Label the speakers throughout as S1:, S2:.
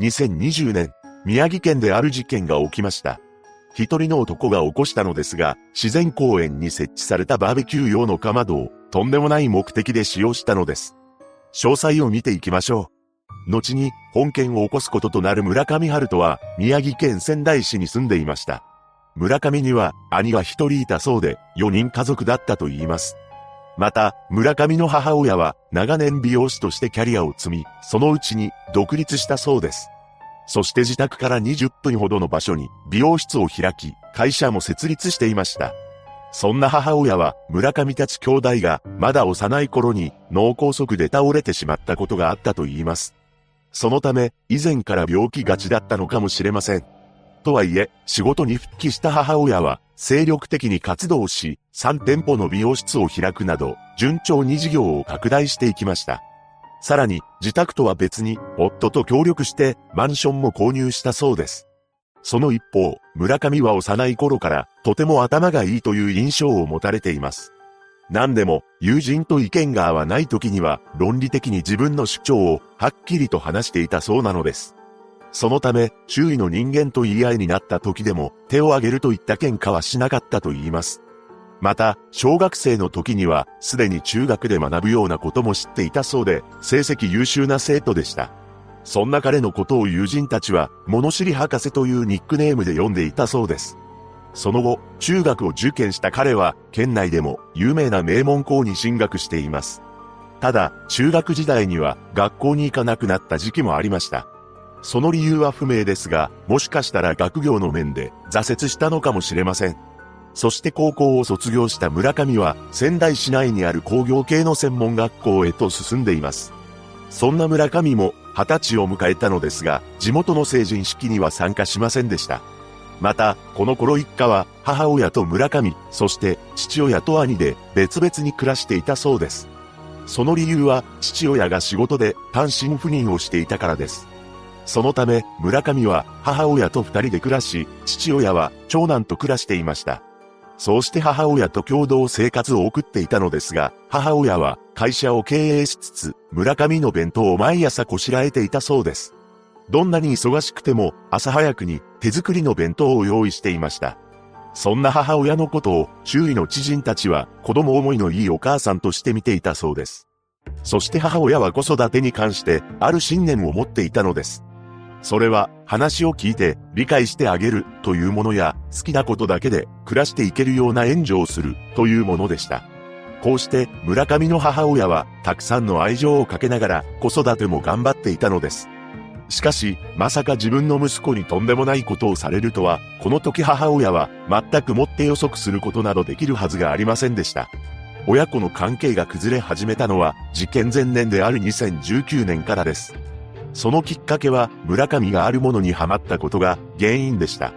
S1: 2020年、宮城県である事件が起きました。一人の男が起こしたのですが、自然公園に設置されたバーベキュー用のかまどをとんでもない目的で使用したのです。詳細を見ていきましょう。後に本件を起こすこととなる村上春人は宮城県仙台市に住んでいました。村上には兄が一人いたそうで4人家族だったと言います。また、村上の母親は長年美容師としてキャリアを積み、そのうちに独立したそうです。そして自宅から20分ほどの場所に美容室を開き、会社も設立していました。そんな母親は村上たち兄弟がまだ幼い頃に脳梗塞で倒れてしまったことがあったと言います。そのため以前から病気がちだったのかもしれません。とはいえ、仕事に復帰した母親は精力的に活動し、3店舗の美容室を開くなど、順調に事業を拡大していきました。さらに、自宅とは別に、夫と協力してマンションも購入したそうです。その一方、村上は幼い頃から、とても頭がいいという印象を持たれています。何でも、友人と意見が合わない時には、論理的に自分の主張を、はっきりと話していたそうなのです。そのため、周囲の人間と言い合いになった時でも、手を挙げるといった喧嘩はしなかったと言います。また、小学生の時には、すでに中学で学ぶようなことも知っていたそうで、成績優秀な生徒でした。そんな彼のことを友人たちは、物知り博士というニックネームで呼んでいたそうです。その後、中学を受験した彼は、県内でも有名な名門校に進学しています。ただ、中学時代には学校に行かなくなった時期もありました。その理由は不明ですが、もしかしたら学業の面で挫折したのかもしれません。そして高校を卒業した村上は仙台市内にある工業系の専門学校へと進んでいます。そんな村上も二十歳を迎えたのですが、地元の成人式には参加しませんでした。また、この頃一家は母親と村上、そして父親と兄で別々に暮らしていたそうです。その理由は父親が仕事で単身赴任をしていたからです。そのため村上は母親と二人で暮らし、父親は長男と暮らしていました。そうして母親と共同生活を送っていたのですが、母親は会社を経営しつつ、村上の弁当を毎朝こしらえていたそうです。どんなに忙しくても、朝早くに手作りの弁当を用意していました。そんな母親のことを周囲の知人たちは子供思いのいいお母さんとして見ていたそうです。そして母親は子育てに関してある信念を持っていたのです。それは話を聞いて理解してあげるというものや好きなことだけで暮らしていけるような援助をするというものでした。こうして村上の母親はたくさんの愛情をかけながら子育ても頑張っていたのです。しかし、まさか自分の息子にとんでもないことをされるとは、この時母親は全くもって予測することなどできるはずがありませんでした。親子の関係が崩れ始めたのは事件前年である2019年からです。そのきっかけは村上があるものにはまったことが原因でした。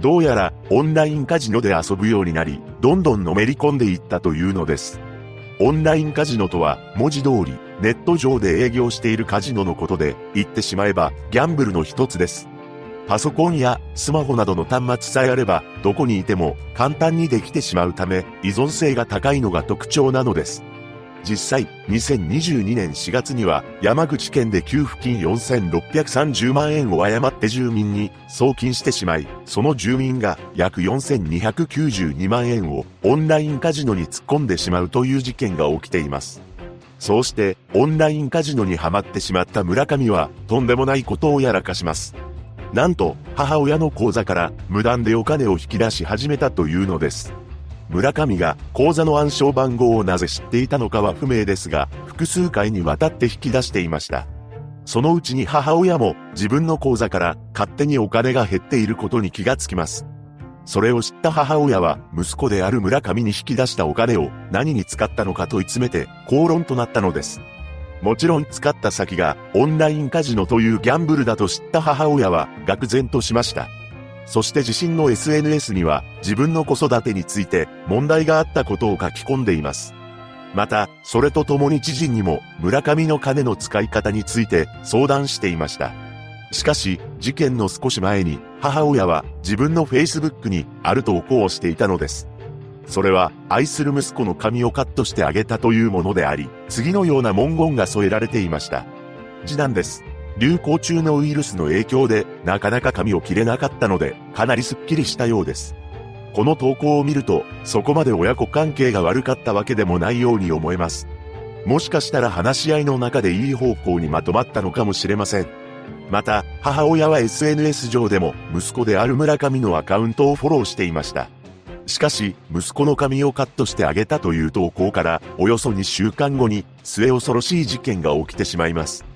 S1: どうやらオンラインカジノで遊ぶようになり、どんどんのめり込んでいったというのです。オンラインカジノとは文字通りネット上で営業しているカジノのことで、言ってしまえばギャンブルの一つです。パソコンやスマホなどの端末さえあれば、どこにいても簡単にできてしまうため、依存性が高いのが特徴なのです。実際、2022年4月には、山口県で給付金4630万円を誤って住民に送金してしまい、その住民が約4292万円をオンラインカジノに突っ込んでしまうという事件が起きています。そうして、オンラインカジノにはまってしまった村上は、とんでもないことをやらかします。なんと、母親の口座から無断でお金を引き出し始めたというのです。村上が口座の暗証番号をなぜ知っていたのかは不明ですが、複数回にわたって引き出していました。そのうちに母親も自分の口座から勝手にお金が減っていることに気がつきます。それを知った母親は息子である村上に引き出したお金を何に使ったのか問い詰めて口論となったのです。もちろん使った先がオンラインカジノというギャンブルだと知った母親は愕然としました。そして自身の SNS には自分の子育てについて問題があったことを書き込んでいます。また、それと共に知人にも村上の金の使い方について相談していました。しかし、事件の少し前に母親は自分の Facebook にある投稿をしていたのです。それは愛する息子の髪をカットしてあげたというものであり、次のような文言が添えられていました。次男です。流行中のウイルスの影響でなかなか髪を切れなかったので、かなりスッキリしたようです。この投稿を見ると、そこまで親子関係が悪かったわけでもないように思えます。もしかしたら話し合いの中でいい方向にまとまったのかもしれません。また、母親は SNS 上でも息子である村上のアカウントをフォローしていました。しかし、息子の髪をカットしてあげたという投稿から、およそ2週間後に、末恐ろしい事件が起きてしまいます。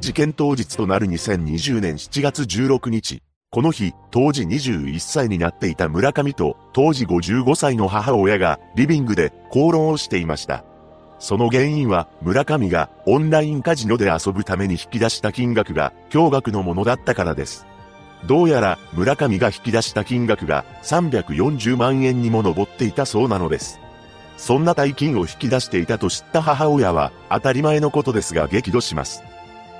S1: 事件当日となる2020年7月16日、この日、当時21歳になっていた村上と、当時55歳の母親が、リビングで口論をしていました。その原因は、村上がオンラインカジノで遊ぶために引き出した金額が、驚愕のものだったからです。どうやら、村上が引き出した金額が、340万円にも上っていたそうなのです。そんな大金を引き出していたと知った母親は、当たり前のことですが激怒します。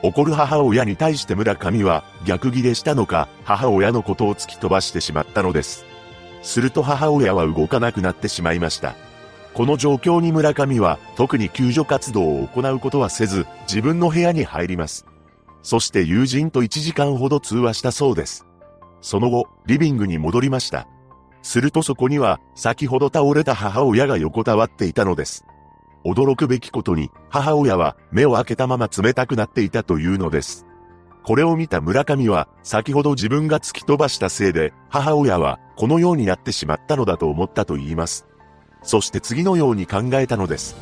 S1: 怒る母親に対して村上は逆ギレしたのか母親のことを突き飛ばしてしまったのです。すると母親は動かなくなってしまいました。この状況に村上は特に救助活動を行うことはせず自分の部屋に入ります。そして友人と1時間ほど通話したそうです。その後、リビングに戻りました。するとそこには先ほど倒れた母親が横たわっていたのです。驚くべきことに、母親は目を開けたまま冷たくなっていたというのです。これを見た村上は、先ほど自分が突き飛ばしたせいで、母親はこのようになってしまったのだと思ったと言います。そして次のように考えたのです。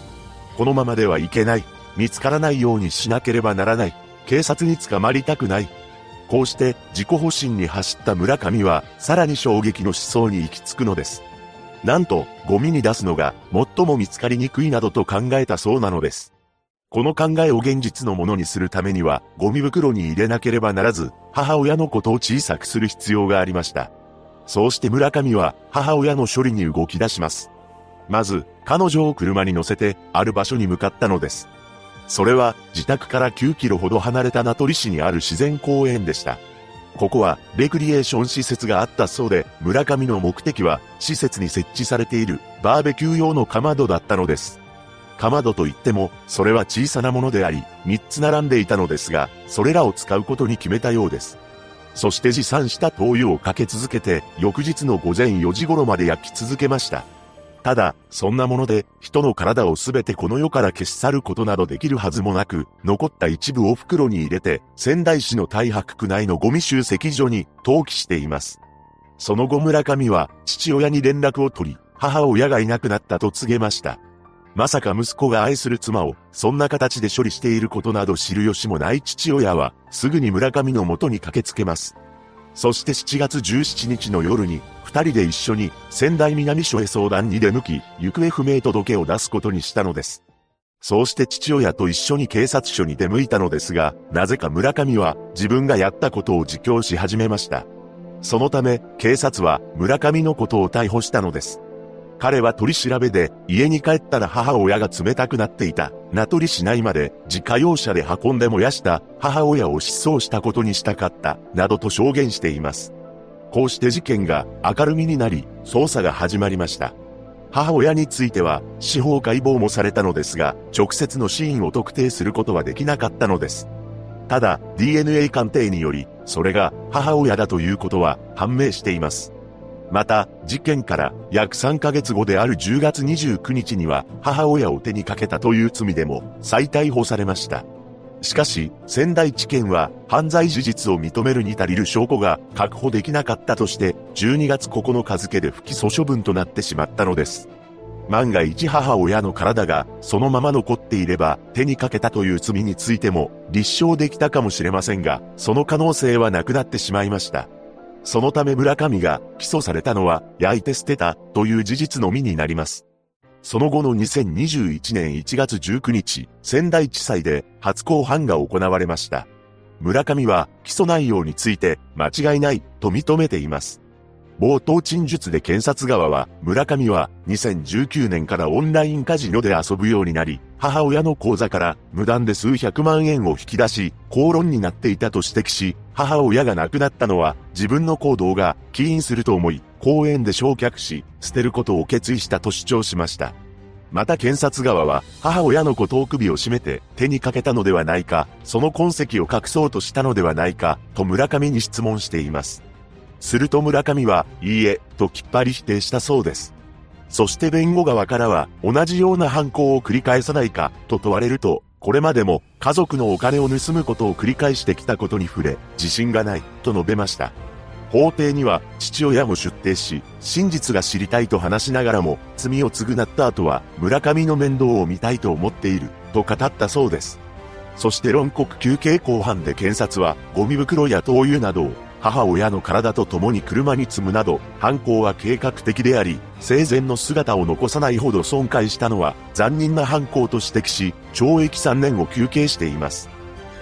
S1: このままではいけない。見つからないようにしなければならない。警察に捕まりたくない。こうして自己保身に走った村上は、さらに衝撃の思想に行き着くのです。なんと、ゴミに出すのが最も見つかりにくいなどと考えたそうなのです。この考えを現実のものにするためには、ゴミ袋に入れなければならず、母親のことを小さくする必要がありました。そうして村上は母親の処理に動き出します。まず、彼女を車に乗せて、ある場所に向かったのです。それは、自宅から9キロほど離れた名取市にある自然公園でした。ここはレクリエーション施設があったそうで、村上の目的は施設に設置されているバーベキュー用のかまどだったのです。かまどといっても、それは小さなものであり、3つ並んでいたのですが、それらを使うことに決めたようです。そして持参した灯油をかけ続けて、翌日の午前4時頃まで焼き続けました。ただ、そんなもので、人の体をすべてこの世から消し去ることなどできるはずもなく、残った一部を袋に入れて、仙台市の大白区内のゴミ集積所に投棄しています。その後村上は、父親に連絡を取り、母親がいなくなったと告げました。まさか息子が愛する妻を、そんな形で処理していることなど知る由もない父親は、すぐに村上の元に駆けつけます。そして7月17日の夜に、二人で一緒に仙台南署へ相談に出向き、行方不明届を出すことにしたのです。そうして父親と一緒に警察署に出向いたのですが、なぜか村上は自分がやったことを自供し始めました。そのため、警察は村上のことを逮捕したのです。彼は取り調べで、家に帰ったら母親が冷たくなっていた、名取市内まで自家用車で運んで燃やした母親を失踪したことにしたかった、などと証言しています。こうして事件が明るみになり、捜査が始まりました。母親については司法解剖もされたのですが、直接の死因を特定することはできなかったのです。ただ、DNA 鑑定により、それが母親だということは判明しています。また、事件から約3ヶ月後である10月29日には母親を手にかけたという罪でも再逮捕されました。しかし、仙台地検は犯罪事実を認めるに足りる証拠が確保できなかったとして12月9日付で不起訴処分となってしまったのです。万が一母親の体がそのまま残っていれば手にかけたという罪についても立証できたかもしれませんが、その可能性はなくなってしまいました。そのため村上が起訴されたのは焼いて捨てたという事実のみになります。その後の2021年1月19日、仙台地裁で初公判が行われました。村上は起訴内容について間違いないと認めています。冒頭陳述で検察側は、村上は2019年からオンラインカジノで遊ぶようになり、母親の口座から無断で数百万円を引き出し、口論になっていたと指摘し、母親が亡くなったのは自分の行動が起因すると思い、公園で焼却し、捨てることを決意したと主張しました。また検察側は母親の後頭首を絞めて手にかけたのではないか、その痕跡を隠そうとしたのではないか、と村上に質問しています。すると村上は、いいえ、ときっぱり否定したそうです。そして弁護側からは、同じような犯行を繰り返さないか、と問われると、これまでも家族のお金を盗むことを繰り返してきたことに触れ、自信がない、と述べました。法廷には父親も出廷し、真実が知りたいと話しながらも、罪を償った後は村上の面倒を見たいと思っている、と語ったそうです。そして論告休憩後半で検察は、ゴミ袋や灯油などを母親の体と共に車に積むなど、犯行は計画的であり、生前の姿を残さないほど損壊したのは残忍な犯行と指摘し、懲役3年を求刑しています。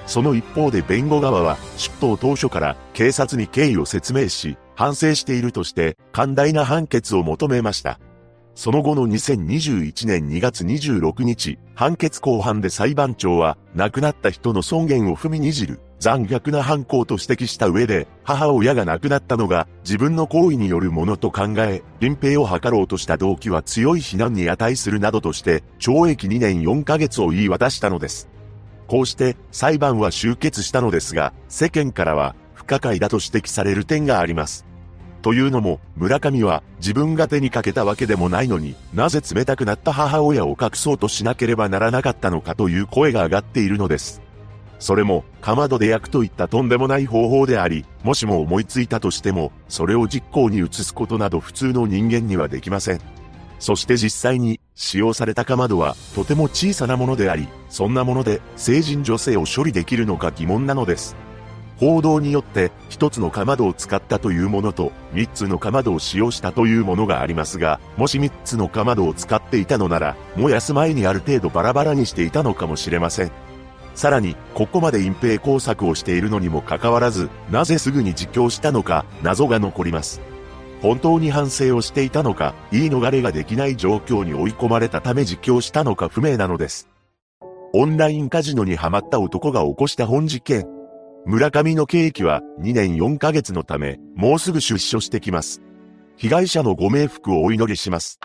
S1: その一方で弁護側は、出頭当初から警察に経緯を説明し、反省しているとして、寛大な判決を求めました。その後の2021年2月26日、判決後半で裁判長は、亡くなった人の尊厳を踏みにじる、残虐な犯行と指摘した上で、母親が亡くなったのが自分の行為によるものと考え、隠蔽を図ろうとした動機は強い非難に値するなどとして、懲役2年4ヶ月を言い渡したのです。こうして裁判は終結したのですが、世間からは不可解だと指摘される点があります。というのも、村上は自分が手にかけたわけでもないのになぜ冷たくなった母親を隠そうとしなければならなかったのかという声が上がっているのです。それも、かまどで焼くといったとんでもない方法であり、もしも思いついたとしても、それを実行に移すことなど普通の人間にはできません。そして実際に使用されたかまどはとても小さなものであり、そんなもので成人女性を処理できるのか疑問なのです。報道によって一つのかまどを使ったというものと三つのかまどを使用したというものがありますが、もし三つのかまどを使っていたのなら、燃やす前にある程度バラバラにしていたのかもしれません。さらに、ここまで隠蔽工作をしているのにもかかわらず、なぜすぐに自供したのか、謎が残ります。本当に反省をしていたのか、言い逃れができない状況に追い込まれたため自供したのか不明なのです。オンラインカジノにハマった男が起こした本事件。村上の刑期は2年4ヶ月のため、もうすぐ出所してきます。被害者のご冥福をお祈りします。